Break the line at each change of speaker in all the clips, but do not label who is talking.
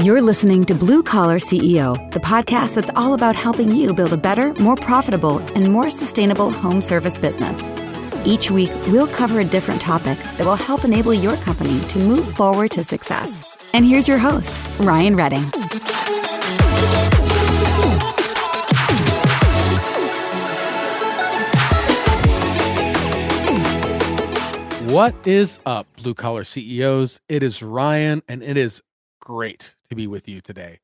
You're listening to Blue Collar CEO, the podcast that's all about helping you build a better, more profitable, and more sustainable home service business. Each week, we'll cover a different topic that will help enable your company to move forward to success. And here's your host, Ryan Redding.
What is up, blue collar CEOs? It is Ryan, and it is great to be with you today.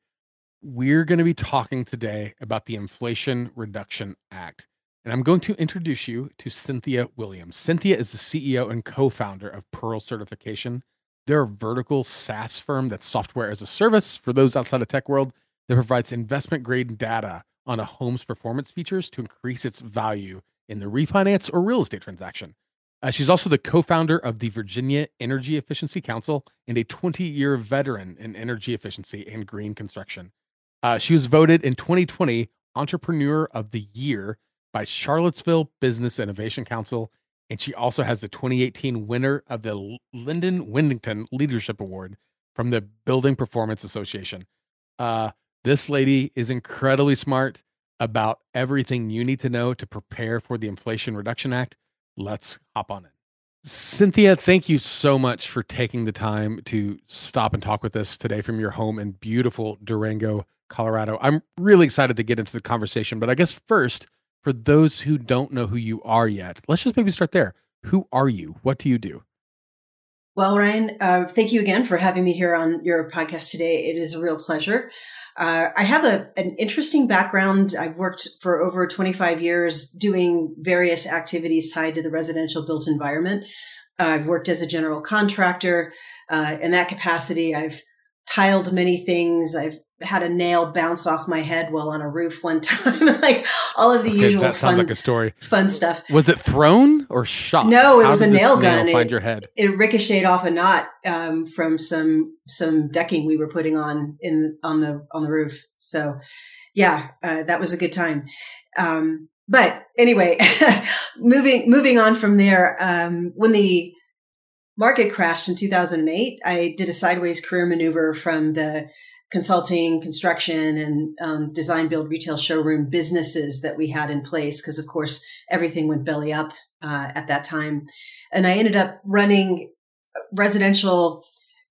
We're going to be talking today about the Inflation Reduction Act, and I'm going to introduce you to Cynthia Williams. Cynthia is the CEO and co founder of Pearl Certification. They're a vertical SaaS firm that's software as a service for those outside of tech world that provides investment grade data on a home's performance features to increase its value in the refinance or real estate transaction. Uh, she's also the co founder of the Virginia Energy Efficiency Council and a 20 year veteran in energy efficiency and green construction. Uh, she was voted in 2020 Entrepreneur of the Year by Charlottesville Business Innovation Council. And she also has the 2018 winner of the Linda Wigington Leadership Award from the Building Performance Association. Uh, this lady is incredibly smart about everything you need to know to prepare for the Inflation Reduction Act let's hop on it. Cynthia, thank you so much for taking the time to stop and talk with us today from your home in beautiful Durango, Colorado. I'm really excited to get into the conversation, but I guess first, for those who don't know who you are yet, let's just maybe start there. Who are you? What do you do?
Well, Ryan, uh, thank you again for having me here on your podcast today. It is a real pleasure. Uh, I have a, an interesting background. I've worked for over 25 years doing various activities tied to the residential built environment. Uh, I've worked as a general contractor. Uh, in that capacity, I've tiled many things. I've had a nail bounce off my head while on a roof one time. like all of the okay, usual.
That sounds
fun,
like a story.
Fun stuff.
Was it thrown or shot?
No, it How was a nail gun.
Nail find
it,
your head.
It ricocheted off a knot um, from some some decking we were putting on in on the on the roof. So, yeah, uh, that was a good time. Um, but anyway, moving moving on from there, um, when the market crashed in 2008, I did a sideways career maneuver from the consulting, construction, and um, design build retail showroom businesses that we had in place. Because, of course, everything went belly up uh, at that time. And I ended up running residential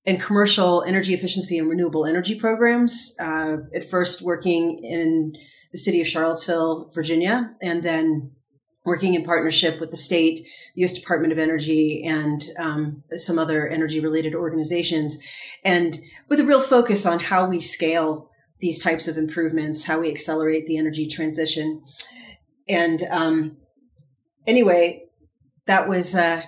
and commercial energy efficiency and renewable energy programs. Uh, at first, working in the city of Charlottesville, Virginia, and then working in partnership with the state, the U.S. Department of Energy, and um, some other energy related organizations, and with a real focus on how we scale these types of improvements, how we accelerate the energy transition. And um, anyway, that was uh,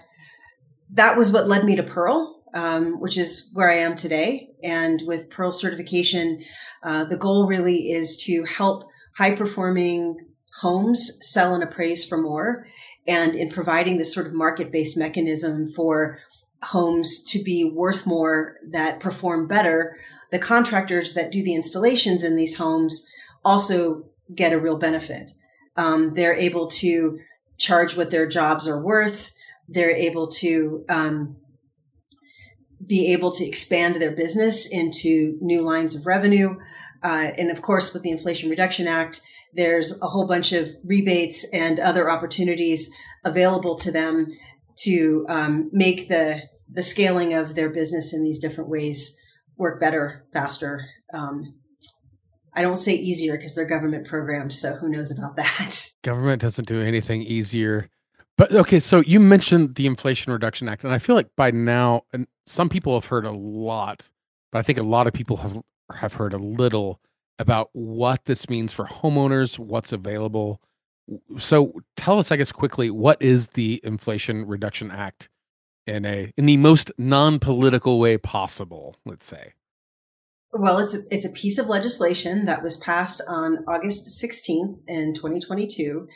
that was what led me to Pearl, um, which is where I am today. And with Pearl certification, uh, the goal really is to help high performing homes sell and appraise for more. And in providing this sort of market based mechanism for homes to be worth more that perform better, the contractors that do the installations in these homes also get a real benefit. Um, they're able to charge what their jobs are worth. They're able to um, be able to expand their business into new lines of revenue. Uh, and of course, with the Inflation Reduction Act, there's a whole bunch of rebates and other opportunities available to them to um, make the the scaling of their business in these different ways work better, faster. Um, I don't say easier because they're government programs, so who knows about that?
Government doesn't do anything easier. But okay, so you mentioned the Inflation Reduction Act, and I feel like by now, and some people have heard a lot, but I think a lot of people have have heard a little about what this means for homeowners, what's available. So tell us, I guess, quickly, what is the Inflation Reduction Act in a in the most non-political way possible, let's say?
Well, it's a, it's a piece of legislation that was passed on August 16th in 2022.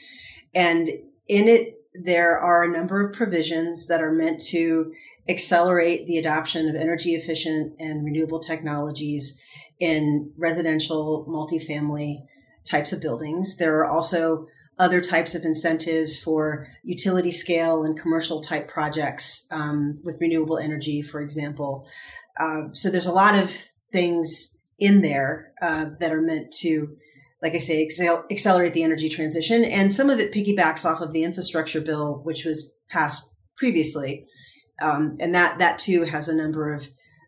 And in it, there are a number of provisions that are meant to accelerate the adoption of energy efficient and renewable technologies in residential multifamily types of buildings. There are also other types of incentives for utility scale and commercial type projects um, with renewable energy, for example. Uh, so there's a lot of things in there uh, that are meant to, like I say, excel- accelerate the energy transition. And some of it piggybacks off of the infrastructure bill, which was passed previously. Um, and that, that too has a number of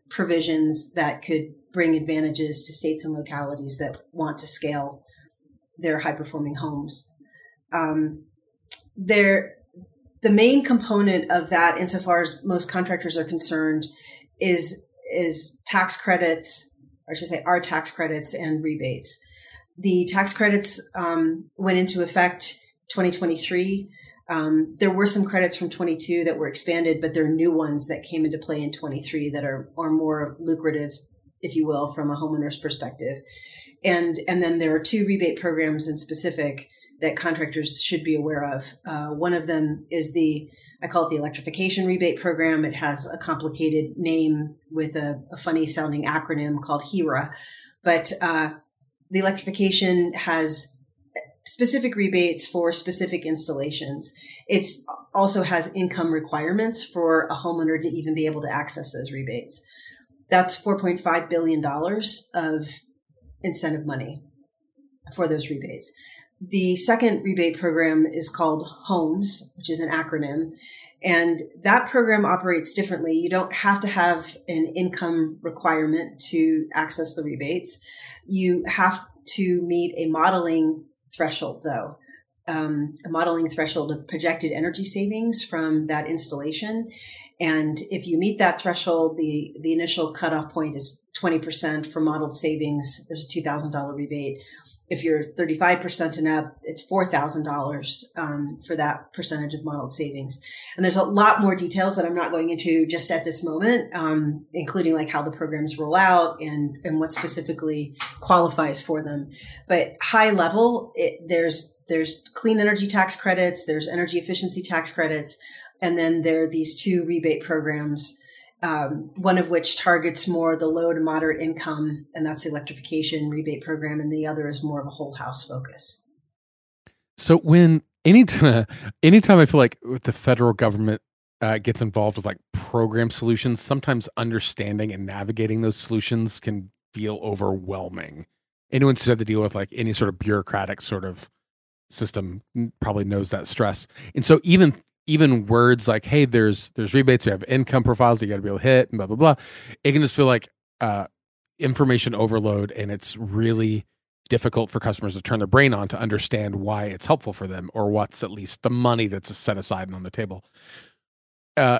provisions that could bring advantages to states and localities that want to scale their high performing homes. Um, there, the main component of that, insofar as most contractors are concerned, is is tax credits, or I should say, our tax credits and rebates. The tax credits um, went into effect 2023. Um, there were some credits from 22 that were expanded, but there are new ones that came into play in 23 that are are more lucrative, if you will, from a homeowner's perspective. And and then there are two rebate programs in specific that contractors should be aware of. Uh, one of them is the, I call it the electrification rebate program. It has a complicated name with a, a funny sounding acronym called HEEHRA. But uh, the electrification has specific rebates for specific installations. It also has income requirements for a homeowner to even be able to access those rebates. That's $4.5 billion of incentive money for those rebates. The second rebate program is called HOMES, which is an acronym. And that program operates differently. You don't have to have an income requirement to access the rebates. You have to meet a modeling threshold, though. Um, a modeling threshold of projected energy savings from that installation. And if you meet that threshold, the, the initial cutoff point is 20% for modeled savings. There's a $2,000 rebate if you're 35% and up, it's $4,000 um, for that percentage of modeled savings. And there's a lot more details that I'm not going into just at this moment, um, including like how the programs roll out and, and what specifically qualifies for them. But high level, it, there's, there's clean energy tax credits, there's energy efficiency tax credits, and then there are these two rebate programs um, one of which targets more the low to moderate income, and that's the electrification rebate program, and the other is more of a whole house focus.
So when anytime, anytime I feel like the federal government uh, gets involved with like program solutions, sometimes understanding and navigating those solutions can feel overwhelming. Anyone who's had to deal with like any sort of bureaucratic sort of system probably knows that stress. And so even even words like hey there's there's rebates we have income profiles you got to be able to hit and blah blah blah it can just feel like uh, information overload and it's really difficult for customers to turn their brain on to understand why it's helpful for them or what's at least the money that's set aside and on the table. Uh,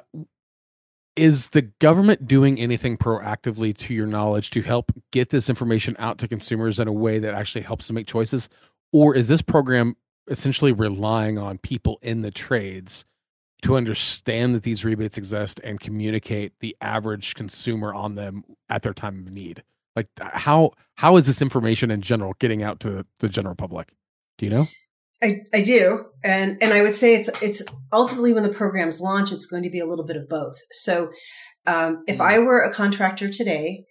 is the government doing anything proactively to your knowledge to help get this information out to consumers in a way that actually helps them make choices? Or is this program essentially relying on people in the trades to understand that these rebates exist and communicate the average consumer on them at their time of need. Like how how is this information in general getting out to the general public? Do you know?
I, I do. And and i would say it's it's ultimately when the programs launch it's going to be a little bit of both. So um, if i were a contractor today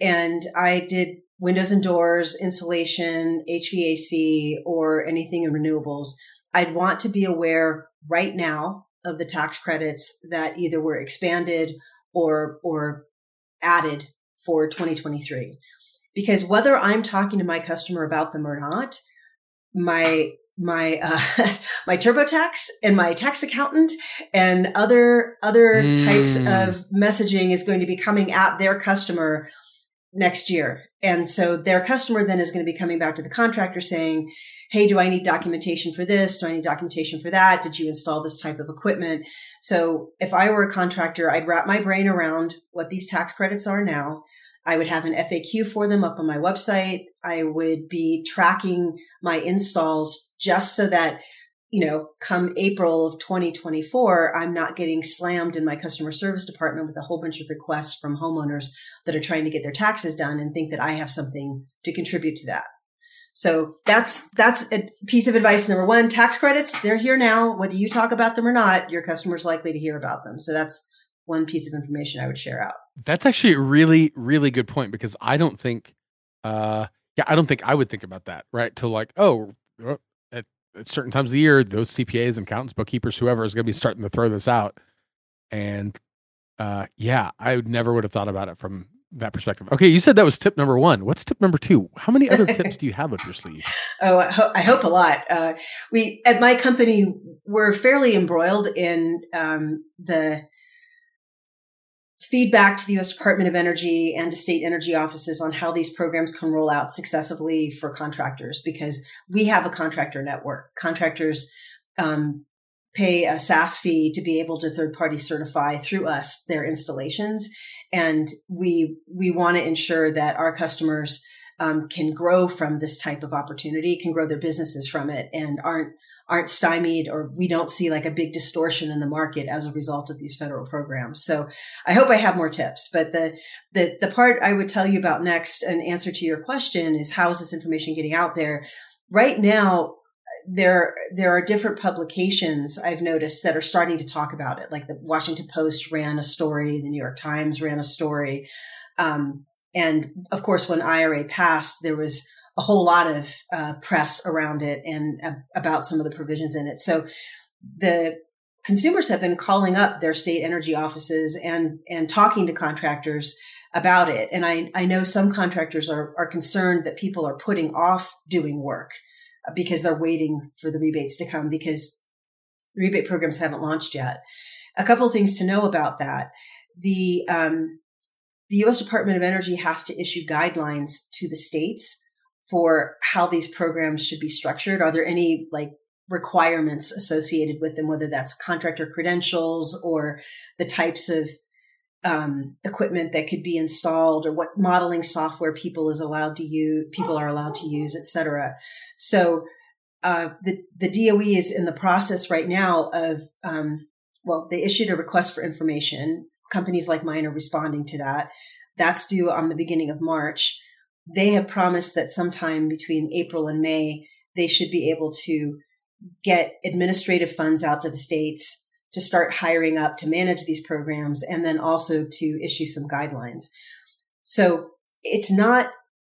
and i did windows and doors insulation hvac or anything in renewables i'd want to be aware right now of the tax credits that either were expanded or or added for 2023 because whether i'm talking to my customer about them or not my my uh, my turbotax and my tax accountant and other other mm. types of messaging is going to be coming at their customer next year and so their customer then is going to be coming back to the contractor saying hey, do I need documentation for this? Do I need documentation for that? Did you install this type of equipment? So if I were a contractor, I'd wrap my brain around what these tax credits are now. I would have an FAQ for them up on my website. I would be tracking my installs just so that, you know, come April of 2024, I'm not getting slammed in my customer service department with a whole bunch of requests from homeowners that are trying to get their taxes done and think that I have something to contribute to that. So that's that's a piece of advice number one. Tax credits, they're here now. Whether you talk about them or not, your customer's likely to hear about them. So that's one piece of information I would share out.
That's actually a really, really good point because I don't think uh yeah, I don't think I would think about that, right? To like, oh, at, certain times of the year, those CPAs and accountants, bookkeepers, whoever is going to be starting to throw this out. And uh, yeah, I would never would have thought about it from that perspective. Okay, you said that was tip number one. What's tip number two? How many other tips do you have up your sleeve?
Oh, I, ho- I hope a lot. Uh, we at my company we're fairly embroiled in um, the feedback to the U.S. Department of Energy and to state energy offices on how these programs can roll out successfully for contractors because we have a contractor network. Contractors um, pay a SaaS fee to be able to third party certify through us their installations, and we we want to ensure that our customers um, can grow from this type of opportunity, can grow their businesses from it, and aren't aren't stymied or we don't see like a big distortion in the market as a result of these federal programs. So I hope I have more tips. But the the the part I would tell you about next, an answer to your question, is how is this information getting out there? Right now, there there are different publications I've noticed that are starting to talk about it. Like the Washington Post ran a story, the New York Times ran a story. Um, and of course, when IRA passed, there was a whole lot of uh, press around it and uh, about some of the provisions in it. So the consumers have been calling up their state energy offices and and talking to contractors about it. And I, I know some contractors are, are concerned that people are putting off doing work uh, because they're waiting for the rebates to come because the rebate programs haven't launched yet. A couple things to know about that. The um, the U.S. Department of Energy has to issue guidelines to the states for how these programs should be structured. Are there any like requirements associated with them, whether that's contractor credentials or the types of um, equipment that could be installed or what modeling software people is allowed to use, people are allowed to use, et cetera. So uh, the the DOE is in the process right now of um, well, they issued a request for information companies like mine are responding to that. That's due on the beginning of March. They have promised that sometime between April and May, they should be able to get administrative funds out to the states to start hiring up to manage these programs and then also to issue some guidelines. So it's not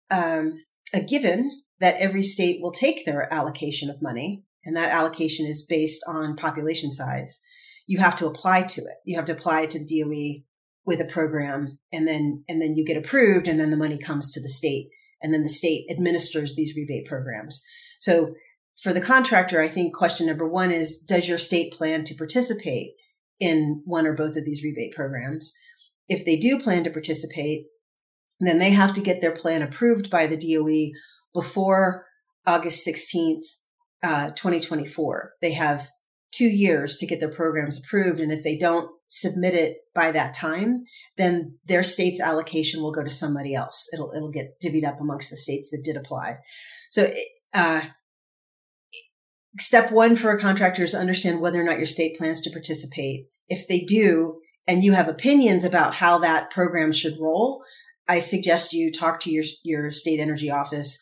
um, a given that every state will take their allocation of money, and that allocation is based on population size you have to apply to it. You have to apply to the DOE with a program and then and then you get approved and then the money comes to the state and then the state administers these rebate programs. So for the contractor, I think question number 1 is does your state plan to participate in one or both of these rebate programs? If they do plan to participate, then they have to get their plan approved by the DOE before August 16th, uh, 2024. They have two years to get their programs approved. And if they don't submit it by that time, then their state's allocation will go to somebody else. It'll, it'll get divvied up amongst the states that did apply. So, uh, step one for a contractor is understand whether or not your state plans to participate. If they do, and you have opinions about how that program should roll, I suggest you talk to your, your state energy office,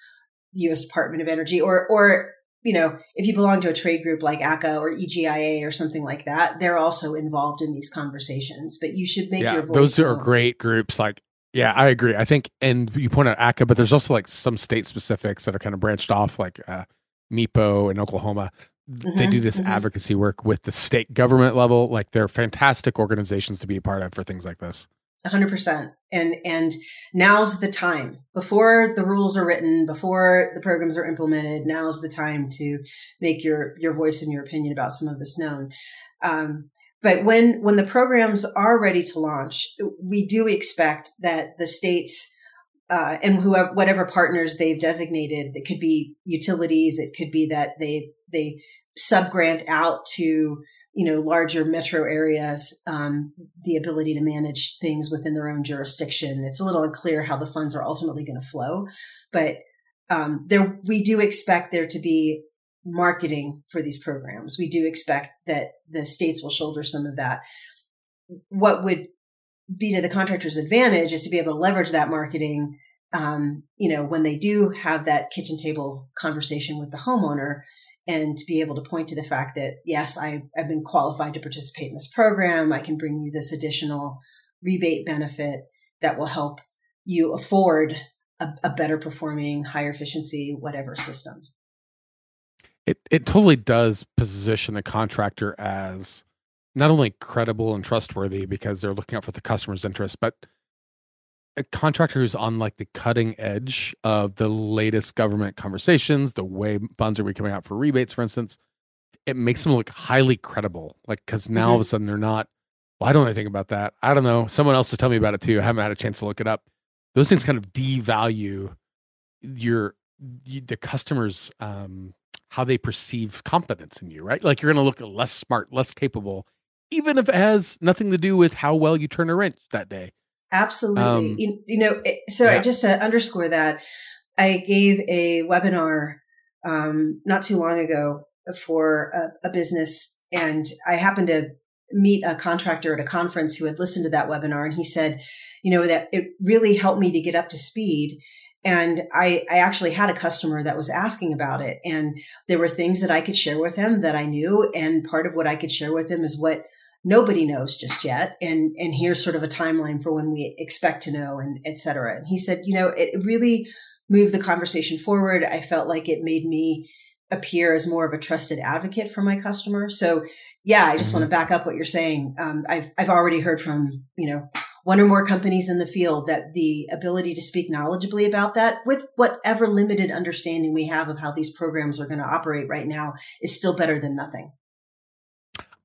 the U.S. Department of Energy, or, or you know, if you belong to a trade group like ACCA or EGIA or something like that, they're also involved in these conversations. But you should make
yeah,
your voice.
Those
known.
are great groups. Like, yeah, I agree. I think, and you point out ACCA, but there's also like some state specifics that are kind of branched off, like uh, MEPO in Oklahoma. Mm-hmm, they do this mm-hmm. advocacy work with the state government level. Like, they're fantastic organizations to be a part of for things like this.
100% and and now's the time. Before the rules are written before the programs are implemented now's the time to make your your voice and your opinion about some of this known. Um, but when when the programs are ready to launch we do expect that the states uh, and whoever whatever partners they've designated it could be utilities it could be that they they subgrant out to you know, larger metro areas, um, the ability to manage things within their own jurisdiction. It's a little unclear how the funds are ultimately going to flow, but um, there we do expect there to be marketing for these programs. We do expect that the states will shoulder some of that. What would be to the contractor's advantage is to be able to leverage that marketing. Um, you know, when they do have that kitchen table conversation with the homeowner and to be able to point to the fact that yes I, I've been qualified to participate in this program. I can bring you this additional rebate benefit that will help you afford a, a better performing higher efficiency whatever system.
It, it totally does position the contractor as not only credible and trustworthy because they're looking out for the customer's interest but a contractor who's on like the cutting edge of the latest government conversations, the way funds are coming out for rebates, for instance, it makes them look highly credible. Like, because now mm-hmm. all of a sudden they're not, well, I don't know anything about that. I don't know. Someone else is telling me about it too. I haven't had a chance to look it up. Those things kind of devalue your, the customers, um, how they perceive confidence in you, right? Like you're going to look less smart, less capable, even if it has nothing to do with how well you turn a wrench that day.
Absolutely. Um, you, you, know, so yeah. just to underscore that, I gave a webinar um, not too long ago for a, a business, and I happened to meet a contractor at a conference who had listened to that webinar, and he said, you know, that it really helped me to get up to speed. And I, I actually had a customer that was asking about it. And there were things that I could share with him that I knew. And part of what I could share with him is what nobody knows just yet. And, and here's sort of a timeline for when we expect to know and et cetera. And he said, you know, it really moved the conversation forward. I felt like it made me appear as more of a trusted advocate for my customer. So yeah, I just mm-hmm. want to back up what you're saying. Um, I've, I've already heard from, you know, one or more companies in the field that the ability to speak knowledgeably about that with whatever limited understanding we have of how these programs are going to operate right now is still better than nothing.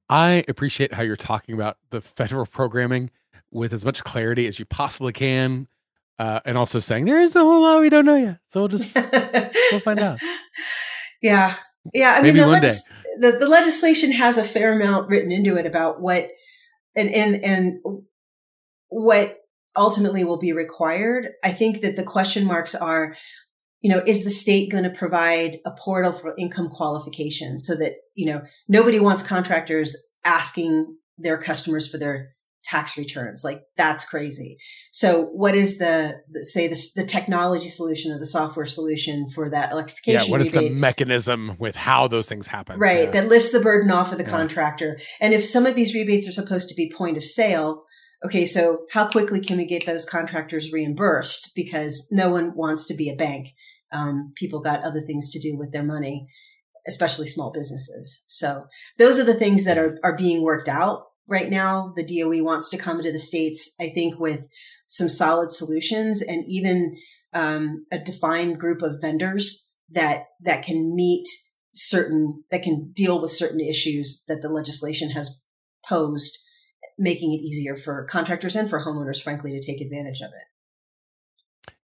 I appreciate how you're talking about the federal programming with as much clarity as you possibly can. Uh, and also saying there is a whole lot we don't know yet. So we'll just we'll find out.
Yeah. Yeah. I Maybe mean, the, legis- the, the legislation has a fair amount written into it about what and and and what ultimately will be required. I think that the question marks are, you know, is the state going to provide a portal for income qualification so that, you know, nobody wants contractors asking their customers for their tax returns. Like that's crazy. So what is the, the say the, the, technology solution or the software solution for that electrification?
Yeah. What is the mechanism with how those things happen?
Right.
Yeah.
That lifts the burden off of the yeah. contractor. And if some of these rebates are supposed to be point of sale, okay, so how quickly can we get those contractors reimbursed? Because no one wants to be a bank. Um, people got other things to do with their money, especially small businesses. So those are the things that are, are being worked out right now. The DOE wants to come to the states, I think, with some solid solutions and even um, a defined group of vendors that that can meet certain that can deal with certain issues that the legislation has posed making it easier for contractors and for homeowners, frankly, to take advantage of it.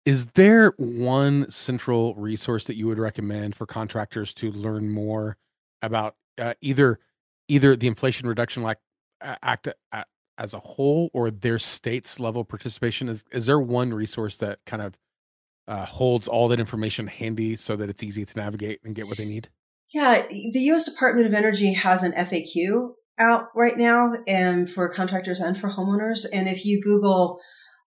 Is there one central resource that you would recommend for contractors to learn more about uh, either either the Inflation Reduction Act uh, as a whole or their state's level participation? Is is there one resource that kind of uh, holds all that information handy so that it's easy to navigate and get what they need?
Yeah, the U.S. Department of Energy has an FAQ out right now and for contractors and for homeowners. And if you Google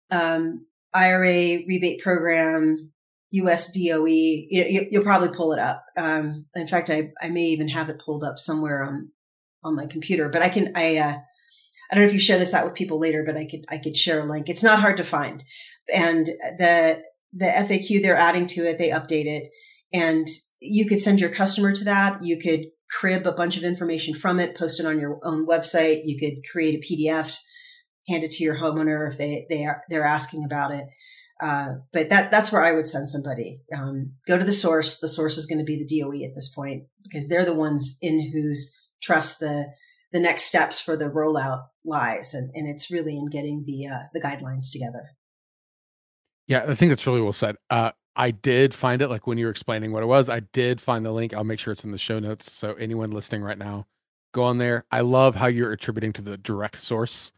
um, IRA rebate program, US DOE, you, will probably pull it up. Um, in fact, I, I may even have it pulled up somewhere on, on my computer, but I can, I, uh, I don't know if you share this out with people later, but I could, I could share a link. It's not hard to find. And the, the FAQ they're adding to it, they update it and you could send your customer to that. You could crib a bunch of information from it, post it on your own website. You could create a PDF, hand it to your homeowner if they they are they're asking about it. Uh, but that that's where I would send somebody. Um, go to the source. The source is going to be the DOE at this point because they're the ones in whose trust the the next steps for the rollout lies, and, and it's really in getting the uh, the guidelines together.
Yeah, I think that's really well said. Uh, I did find it like when you were explaining what it was. I did find the link. I'll make sure it's in the show notes. So anyone listening right now, go on there. I love how you're attributing to the direct source.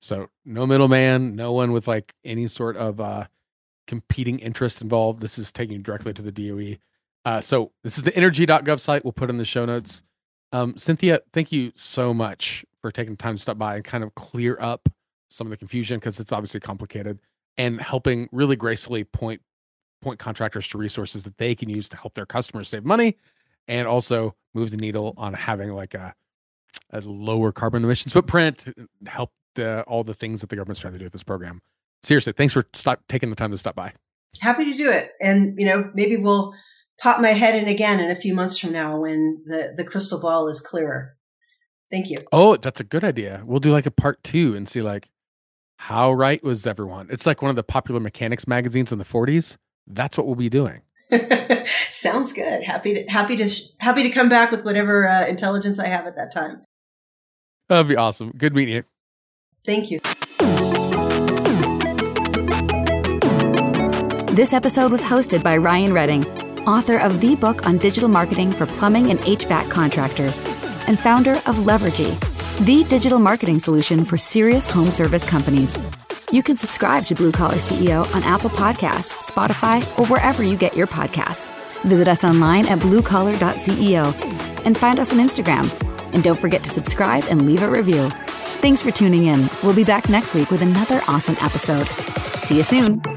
So no middleman, no one with like any sort of uh, competing interest involved. This is taking directly to the DOE. Uh, so this is the energy.gov site. We'll put in the show notes. Um, Cynthia, thank you so much for taking the time to stop by and kind of clear up some of the confusion because it's obviously complicated and helping really gracefully point point contractors to resources that they can use to help their customers save money and also move the needle on having like a, a lower carbon emissions footprint, help the, all the things that the government's trying to do with this program. Seriously, thanks for stop, taking the time to stop by.
Happy to do it. And, you know, maybe we'll pop my head in again in a few months from now when the, the crystal ball is clearer. Thank you.
Oh, that's a good idea. We'll do like a part two and see like How right was everyone? It's like one of the popular mechanics magazines in the 40s. That's what we'll be doing.
Sounds good. Happy to happy to happy to come back with whatever uh, intelligence I have at that time.
That'd be awesome. Good meeting you.
Thank you.
This episode was hosted by Ryan Redding, author of the book on digital marketing for plumbing and HVAC contractors, and founder of Levergy, the digital marketing solution for serious home service companies. You can subscribe to Blue Collar CEO on Apple Podcasts, Spotify, or wherever you get your podcasts. Visit us online at bluecollar.ceo and find us on Instagram. And don't forget to subscribe and leave a review. Thanks for tuning in. We'll be back next week with another awesome episode. See you soon.